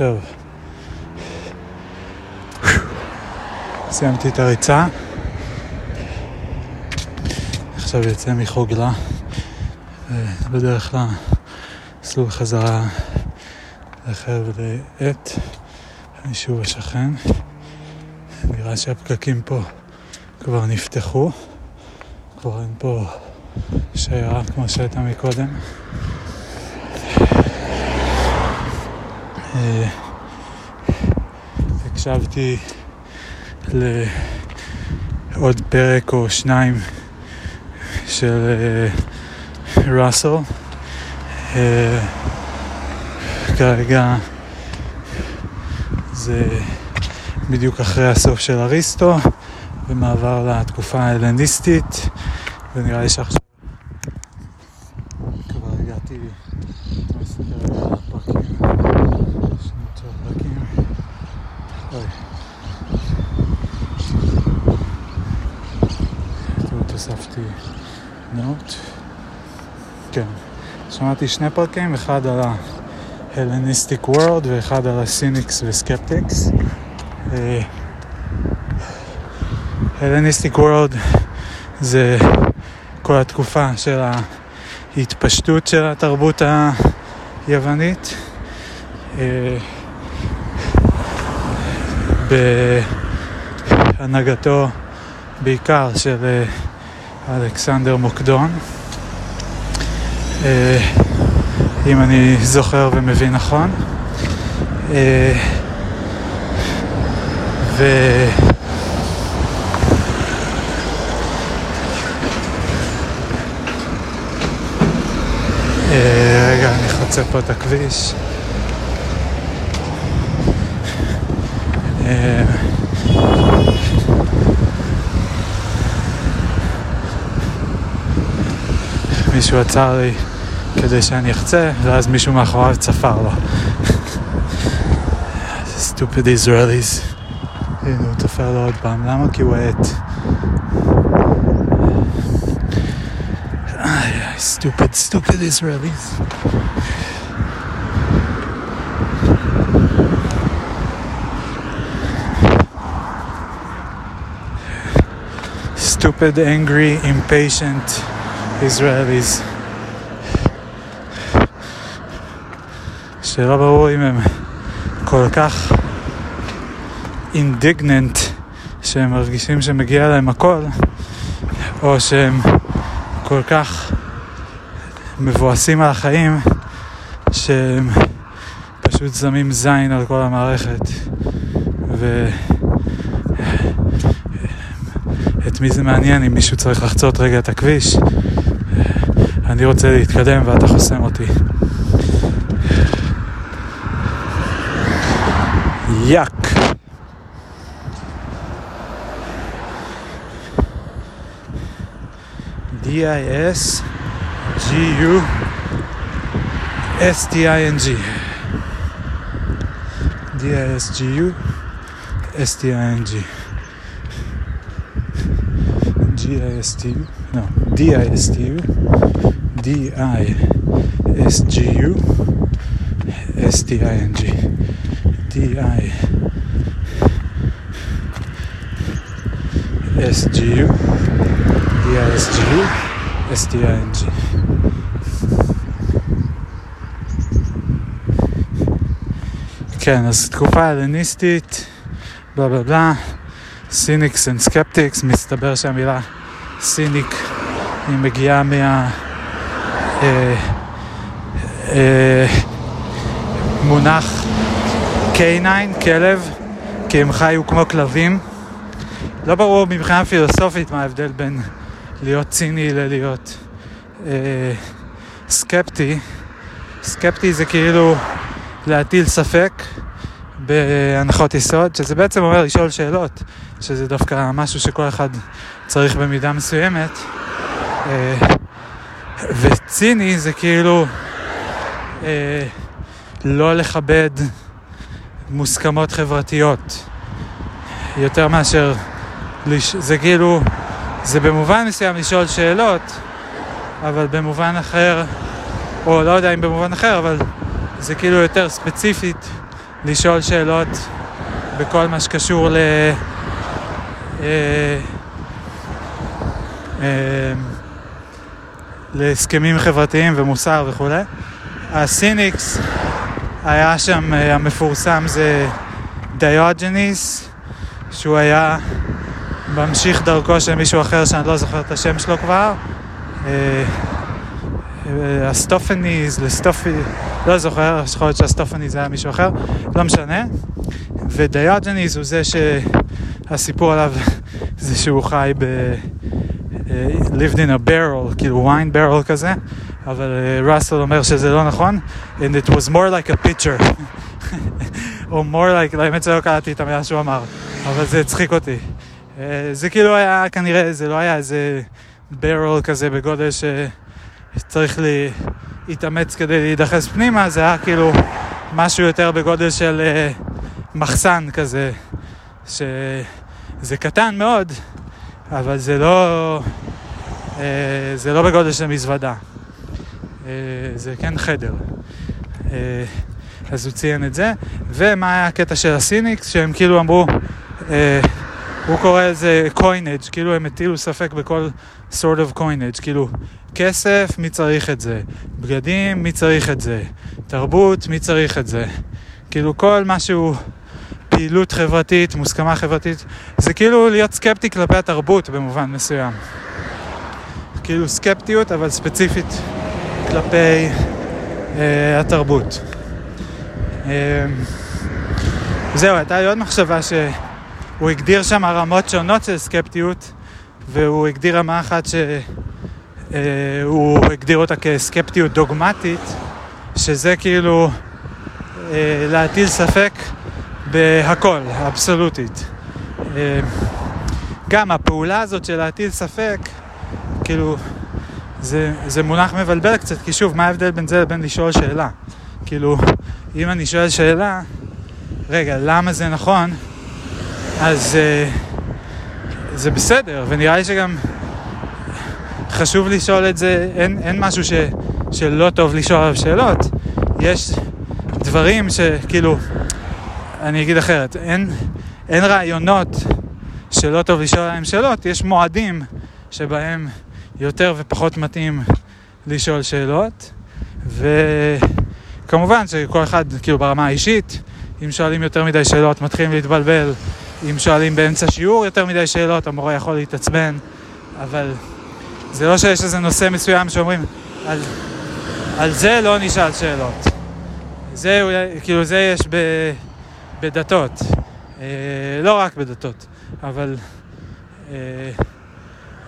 טוב. סיימתי את הריצה. עכשיו יוצא מחוגלה. בדרך למסלול חזרה לחבל עט. אני שוב השכן. נראה שהפקקים פה כבר נפתחו. כבר אין פה שיירה כמו שהייתה מקודם. הקשבתי לעוד פרק או שניים של ראסל. אה, כרגע זה בדיוק אחרי הסוף של אריסטו ומעבר לתקופה ההלניסטית ונראה לי שעכשיו כבר הגעתי הוספתי נוט. כן, שמעתי שני פרקים, אחד על ההלניסטיק וורד ואחד על הסיניקס וסקפטיקס. הלניסטיק וורד זה כל התקופה של ההתפשטות של התרבות היוונית. אה, בהנהגתו בעיקר של אה, אלכסנדר מוקדון. אה, אם אני זוכר ומבין נכון. ו... רגע, אני חוצה פה את הכביש. מישהו עצר לי כדי שאני אחצה, ואז מישהו מאחוריו צפר לו. סטופד ישראליז. הנה, הוא תופר לו עוד פעם. למה? כי הוא עט. stupid, stupid Israelis. Stupid, angry, impatient Israelis. שלא ברור אם הם כל כך אינדיגננט שהם מרגישים שמגיע להם הכל, או שהם כל כך מבואסים על החיים, שהם פשוט שמים זין על כל המערכת. ו... את מי זה מעניין אם מישהו צריך לחצות רגע את הכביש? אני רוצה להתקדם ואתה חוסם אותי. Yuck. D I S G U S T I N G. D I S G U S T I N G. G I S T U. No, D I S T U. D I S G U S T I N G. D-I S-G-U D-I-S-G-U S-T-I-N-G כן, אז תקופה הלניסטית, בלה בלה בלה, Cynics and Skeptics, מסתבר שהמילה cynic היא מגיעה מה... אה, אה, מונח K9, כלב, כי הם חיו כמו כלבים. לא ברור מבחינה פילוסופית מה ההבדל בין להיות ציני ללהיות אה, סקפטי. סקפטי זה כאילו להטיל ספק בהנחות יסוד, שזה בעצם אומר לשאול שאלות, שזה דווקא משהו שכל אחד צריך במידה מסוימת. אה, וציני זה כאילו אה, לא לכבד מוסכמות חברתיות יותר מאשר, לש... זה כאילו, זה במובן מסוים לשאול שאלות, אבל במובן אחר, או לא יודע אם במובן אחר, אבל זה כאילו יותר ספציפית לשאול שאלות בכל מה שקשור ל... אה, אה, להסכמים חברתיים ומוסר וכולי. הסיניקס היה שם, אה, המפורסם זה דיוג'ניס, שהוא היה ממשיך דרכו של מישהו אחר שאני לא זוכר את השם שלו כבר. אסטופניז, לסטופי, לא זוכר, יכול להיות שאסטופניז היה מישהו אחר, לא משנה. ודיוג'ניס הוא זה שהסיפור עליו זה שהוא חי ב... lived in a barrel, כאילו wine barrel כזה, אבל ראסל אומר שזה לא נכון, and it was more like a pitcher, או more like, האמת שלא קראתי את המילה שהוא אמר, אבל זה הצחיק אותי. זה כאילו היה כנראה, זה לא היה איזה barrel כזה בגודל שצריך להתאמץ כדי להידחס פנימה, זה היה כאילו משהו יותר בגודל של מחסן כזה, שזה קטן מאוד, אבל זה לא, אה, זה לא בגודל של מזוודה. אה, זה כן חדר. אה, אז הוא ציין את זה. ומה היה הקטע של הסיניקס? שהם כאילו אמרו, הוא קורא לזה coinage, כאילו הם הטילו ספק בכל sort of coinage, כאילו כסף, מי צריך את זה? בגדים, מי צריך את זה? תרבות, מי צריך את זה? כאילו כל מה שהוא פעילות חברתית, מוסכמה חברתית, זה כאילו להיות סקפטי כלפי התרבות במובן מסוים. כאילו סקפטיות, אבל ספציפית כלפי אה, התרבות. אה, זהו, הייתה לי עוד מחשבה שהוא הגדיר שם רמות שונות של סקפטיות, והוא הגדיר רמה אחת שהוא אה, הגדיר אותה כסקפטיות דוגמטית, שזה כאילו אה, להטיל ספק בהכל, אבסולוטית. אה, גם הפעולה הזאת של להטיל ספק, כאילו, זה, זה מונח מבלבל קצת, כי שוב, מה ההבדל בין זה לבין לשאול שאלה? כאילו, אם אני שואל שאלה, רגע, למה זה נכון? אז uh, זה בסדר, ונראה לי שגם חשוב לשאול את זה, אין, אין משהו ש, שלא טוב לשאול עליו שאלות. יש דברים שכאילו, אני אגיד אחרת, אין, אין רעיונות שלא טוב לשאול עליהם שאלות, יש מועדים שבהם יותר ופחות מתאים לשאול שאלות, וכמובן שכל אחד, כאילו ברמה האישית, אם שואלים יותר מדי שאלות מתחילים להתבלבל, אם שואלים באמצע שיעור יותר מדי שאלות, המורה יכול להתעצבן, אבל זה לא שיש איזה נושא מסוים שאומרים, על, על זה לא נשאל שאלות. זה, כאילו, זה יש ב... בדתות, אה, לא רק בדתות, אבל אה,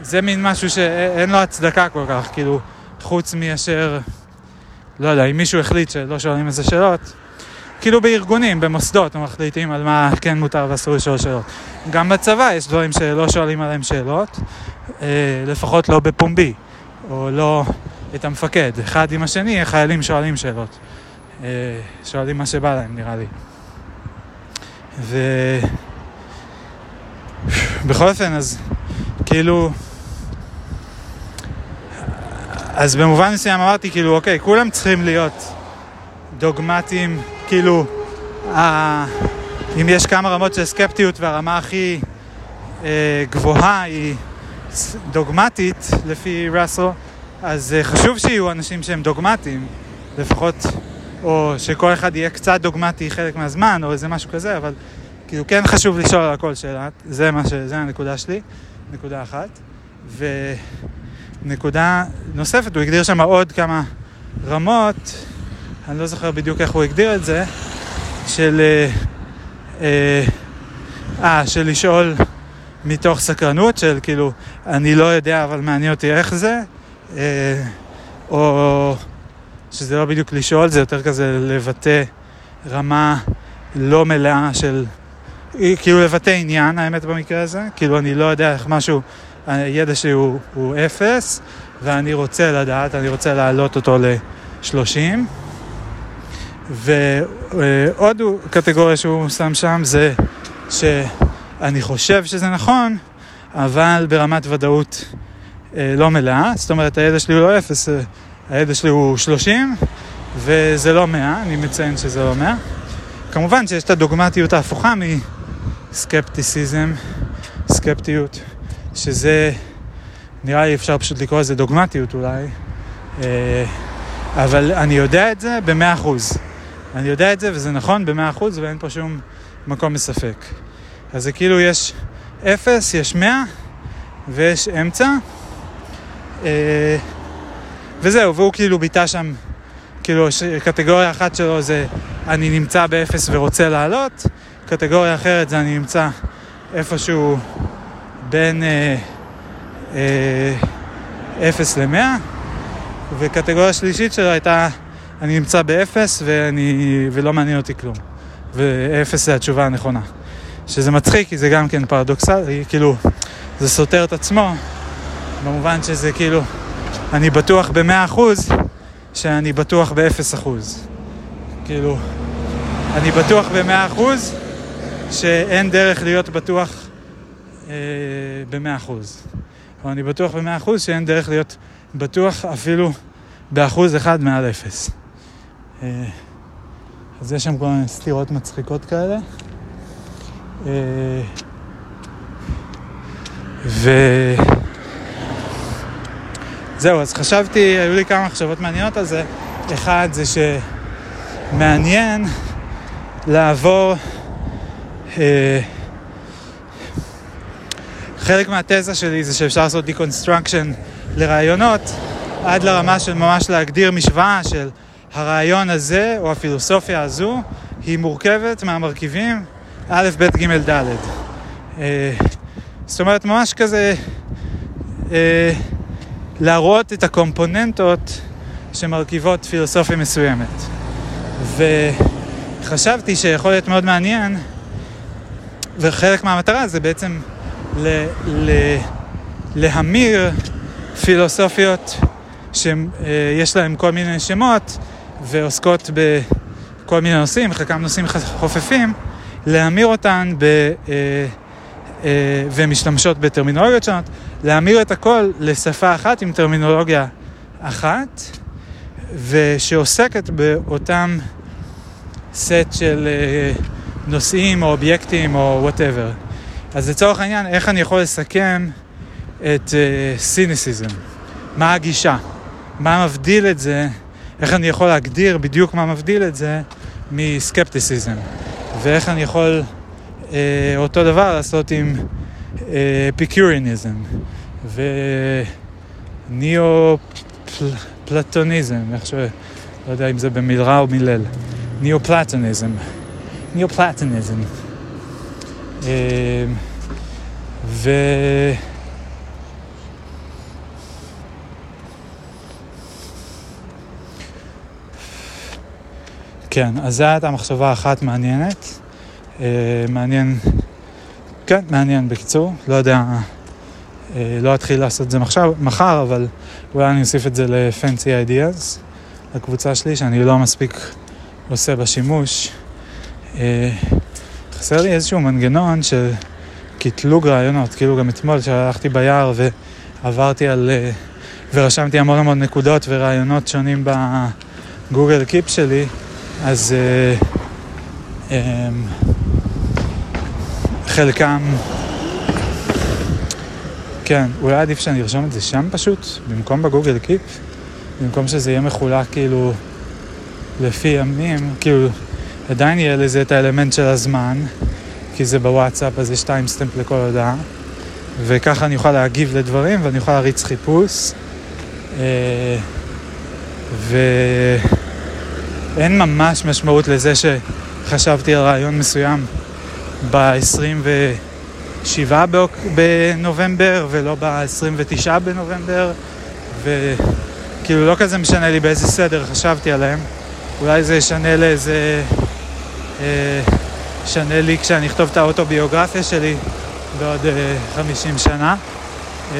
זה מין משהו שאין לו הצדקה כל כך, כאילו, חוץ מאשר, לא יודע, אם מישהו החליט שלא שואלים איזה שאלות, כאילו בארגונים, במוסדות, מחליטים על מה כן מותר ואסור לשאול שאלות. גם בצבא יש דברים שלא שואלים עליהם שאלות, אה, לפחות לא בפומבי, או לא את המפקד. אחד עם השני, החיילים שואלים שאלות. שואלים מה שבא להם, נראה לי. ובכל אופן, אז כאילו... אז במובן מסוים אמרתי, כאילו, אוקיי, כולם צריכים להיות דוגמטיים, כאילו, ה... אם יש כמה רמות של סקפטיות והרמה הכי אה, גבוהה היא דוגמטית, לפי ראסל, אז אה, חשוב שיהיו אנשים שהם דוגמטיים, לפחות או שכל אחד יהיה קצת דוגמטי חלק מהזמן, או איזה משהו כזה, אבל כאילו כן חשוב לשאול על הכל שאלה, זה, מה ש... זה הנקודה שלי, נקודה אחת. ונקודה נוספת, הוא הגדיר שם עוד כמה רמות, אני לא זוכר בדיוק איך הוא הגדיר את זה, של... אה, אה של לשאול מתוך סקרנות, של כאילו, אני לא יודע אבל מעניין אותי איך זה, אה, או... שזה לא בדיוק לשאול, זה יותר כזה לבטא רמה לא מלאה של... כאילו לבטא עניין, האמת במקרה הזה. כאילו אני לא יודע איך משהו, הידע שלי הוא, הוא אפס, ואני רוצה לדעת, אני רוצה להעלות אותו ל-30. ועוד קטגוריה שהוא שם שם זה שאני חושב שזה נכון, אבל ברמת ודאות אה, לא מלאה. זאת אומרת, הידע שלי הוא לא אפס, הידע שלי הוא 30, וזה לא 100, אני מציין שזה לא 100. כמובן שיש את הדוגמטיות ההפוכה מסקפטיסיזם, סקפטיות, שזה, נראה לי אפשר פשוט לקרוא לזה דוגמטיות אולי, אה, אבל אני יודע את זה במאה אחוז. אני יודע את זה וזה נכון במאה אחוז ואין פה שום מקום מספק. אז זה כאילו יש אפס, יש מאה ויש אמצע. אה, וזהו, והוא כאילו ביטא שם, כאילו קטגוריה אחת שלו זה אני נמצא באפס ורוצה לעלות, קטגוריה אחרת זה אני נמצא איפשהו בין אה, אה, אפס למאה, וקטגוריה שלישית שלו הייתה אני נמצא באפס ואני, ולא מעניין אותי כלום. ואפס זה התשובה הנכונה. שזה מצחיק, כי זה גם כן פרדוקסלי, כאילו, זה סותר את עצמו, במובן שזה כאילו, אני בטוח במאה אחוז, שאני בטוח באפס אחוז. כאילו, אני בטוח במאה אחוז שאין דרך להיות בטוח אה, במאה אחוז. או אני בטוח במאה אחוז שאין דרך להיות בטוח אפילו באחוז אחד מעל אפס. אה, אז יש שם כל מיני סתירות מצחיקות כאלה. אה, וזהו, אז חשבתי, היו לי כמה מחשבות מעניינות על זה. אחד זה שמעניין לעבור... אה, חלק מהתזה שלי זה שאפשר לעשות deconstruction לרעיונות עד לרמה של ממש להגדיר משוואה של הרעיון הזה או הפילוסופיה הזו היא מורכבת מהמרכיבים א', ב', ג', ד'. אה, זאת אומרת, ממש כזה אה, להראות את הקומפוננטות שמרכיבות פילוסופיה מסוימת. וחשבתי שיכול להיות מאוד מעניין, וחלק מהמטרה זה בעצם ל- ל- להמיר פילוסופיות שיש להן כל מיני שמות ועוסקות בכל מיני נושאים, חלקם נושאים חופפים, להמיר אותן ב... אה, אה, ומשתמשות בטרמינולוגיות שונות, להמיר את הכל לשפה אחת עם טרמינולוגיה אחת, ושעוסקת באותם סט של אה, נושאים או אובייקטים או whatever. אז לצורך העניין, איך אני יכול לסכם את Cynicism? אה, מה הגישה? מה מבדיל את זה? איך אני יכול להגדיר בדיוק מה מבדיל את זה מסקפטיסיזם? ואיך אני יכול uh, אותו דבר לעשות עם אפיקוריניזם uh, וניאו-פלטוניזם, איך ש... לא יודע אם זה במלרע או מלל. ניאו-פלטוניזם. ניאו-פלטוניזם. אמ, ו... כן, אז זו הייתה מחשבה אחת מעניינת. אה, מעניין, כן, מעניין בקיצור. לא יודע, אה, לא אתחיל לעשות את זה מחשב, מחר, אבל אולי אני אוסיף את זה ל-Fancy Ideas, לקבוצה שלי, שאני לא מספיק עושה בה שימוש. אה, חסר לי איזשהו מנגנון של קטלוג רעיונות, כאילו גם אתמול שהלכתי ביער ועברתי על... אה, ורשמתי המון המון נקודות ורעיונות שונים ב Google Keep שלי, אז אה, אמ, חלקם, כן, אולי עדיף שאני ארשום את זה שם פשוט, במקום ב Google Keep, במקום שזה יהיה מחולק כאילו לפי ימים, כאילו עדיין יהיה לזה את האלמנט של הזמן, כי זה בוואטסאפ, אז יש timestamp לכל הודעה, וככה אני אוכל להגיב לדברים ואני אוכל להריץ חיפוש. אה, ואין ממש משמעות לזה שחשבתי על רעיון מסוים ב-27 בנובמבר ולא ב-29 בנובמבר, וכאילו לא כזה משנה לי באיזה סדר חשבתי עליהם. אולי זה ישנה לאיזה ישנה לי כשאני אכתוב את האוטוביוגרפיה שלי בעוד 50 אה, שנה. אה,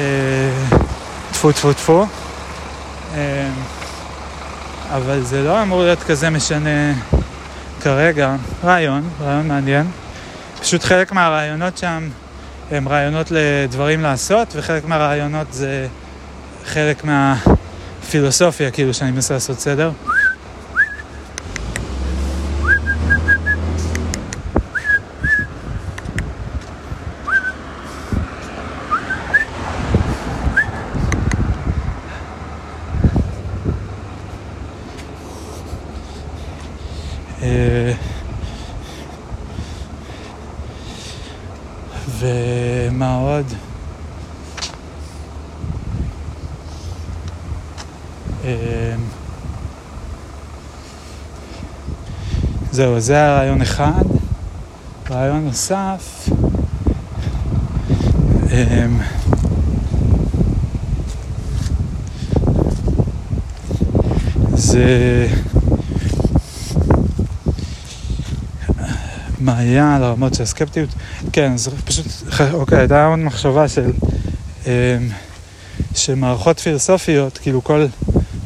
טפו טפו טפו. אה, אבל זה לא אמור להיות כזה משנה כרגע. רעיון, רעיון מעניין. פשוט חלק מהרעיונות שם הם רעיונות לדברים לעשות, וחלק מהרעיונות זה חלק מהפילוסופיה, כאילו, שאני מנסה לעשות סדר. ומה עוד? אה, זהו, זה היה רעיון אחד. רעיון נוסף, אמ, זה מה היה על הרמות של הסקפטיות. כן, זה פשוט, אוקיי, הייתה עוד מחשבה של, אמ, שמערכות פילוסופיות, כאילו כל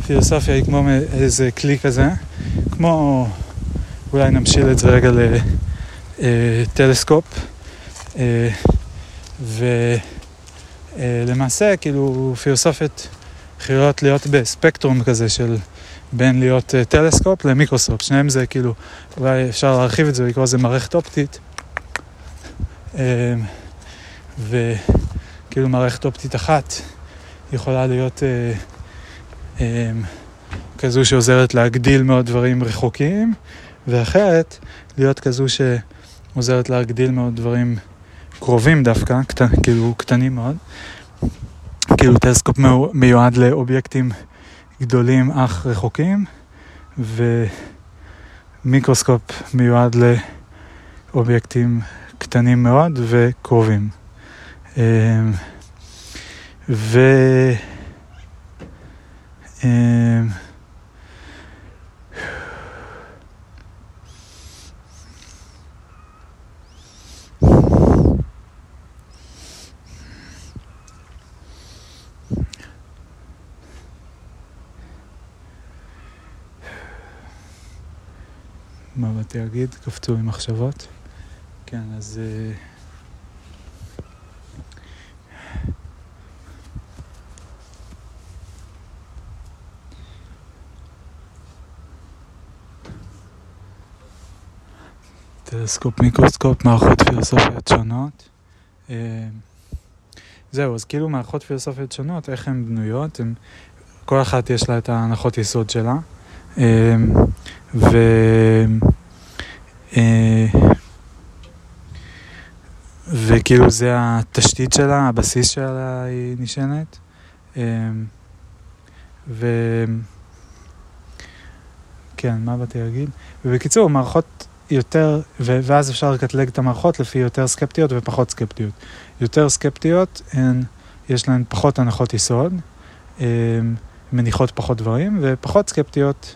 פילוסופיה היא כמו איזה כלי כזה, כמו, אולי נמשיל את זה רגע לטלסקופ, אה, ולמעשה, כאילו, פילוסופיות יכולות להיות בספקטרום כזה של בין להיות uh, טלסקופ למיקרוסקופ, שניהם זה כאילו, אולי אפשר להרחיב את זה ולקרוא לזה מערכת אופטית. Um, וכאילו מערכת אופטית אחת יכולה להיות uh, um, כזו שעוזרת להגדיל מאוד דברים רחוקים, ואחרת להיות כזו שעוזרת להגדיל מאוד דברים קרובים דווקא, קט, כאילו קטנים מאוד. כאילו טלסקופ מיועד לאובייקטים גדולים אך רחוקים, ומיקרוסקופ מיועד לאובייקטים קטנים מאוד וקרובים. אמ, ו... מה באתי להגיד? קפצו עם מחשבות. כן, אז... אה, טלסקופ, מיקרוסקופ, מערכות פילוסופיות שונות. אה, זהו, אז כאילו מערכות פילוסופיות שונות, איך הן בנויות? הן, כל אחת יש לה את ההנחות יסוד שלה. ו... אה, וכאילו זה התשתית שלה, הבסיס שלה היא נשענת. אה, ו... כן, מה באתי להגיד? ובקיצור, מערכות יותר, ו- ואז אפשר לקטלג את המערכות לפי יותר סקפטיות ופחות סקפטיות. יותר סקפטיות, הן, יש להן פחות הנחות יסוד, הן אה, מניחות פחות דברים, ופחות סקפטיות,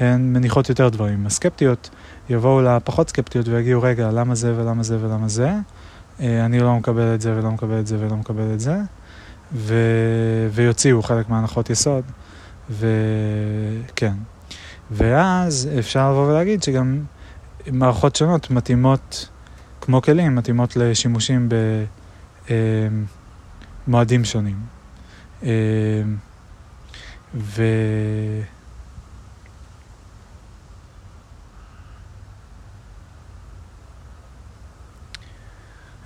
הן מניחות יותר דברים. הסקפטיות יבואו לפחות סקפטיות ויגידו, רגע, למה זה ולמה זה ולמה זה? אה, אני לא מקבל את זה ולא מקבל את זה ולא מקבל את זה. ו... ויוציאו חלק מהנחות יסוד. וכן. ואז אפשר לבוא ולהגיד שגם מערכות שונות מתאימות, כמו כלים, מתאימות לשימושים במועדים שונים. אה, ו...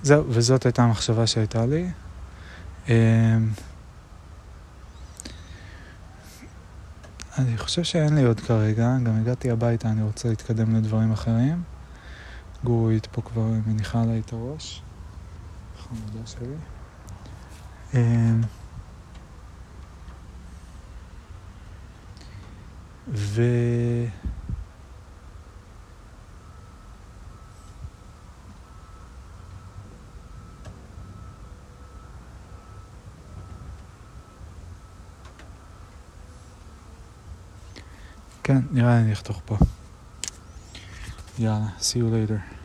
זהו, וזאת הייתה המחשבה שהייתה לי. אמ, אני חושב שאין לי עוד כרגע, גם הגעתי הביתה, אני רוצה להתקדם לדברים אחרים. גורית פה כבר מניחה עליי את הראש. חמודה שלי. אמ, ו... כן, נראה לי אני אחתוך פה. יאללה, see you later.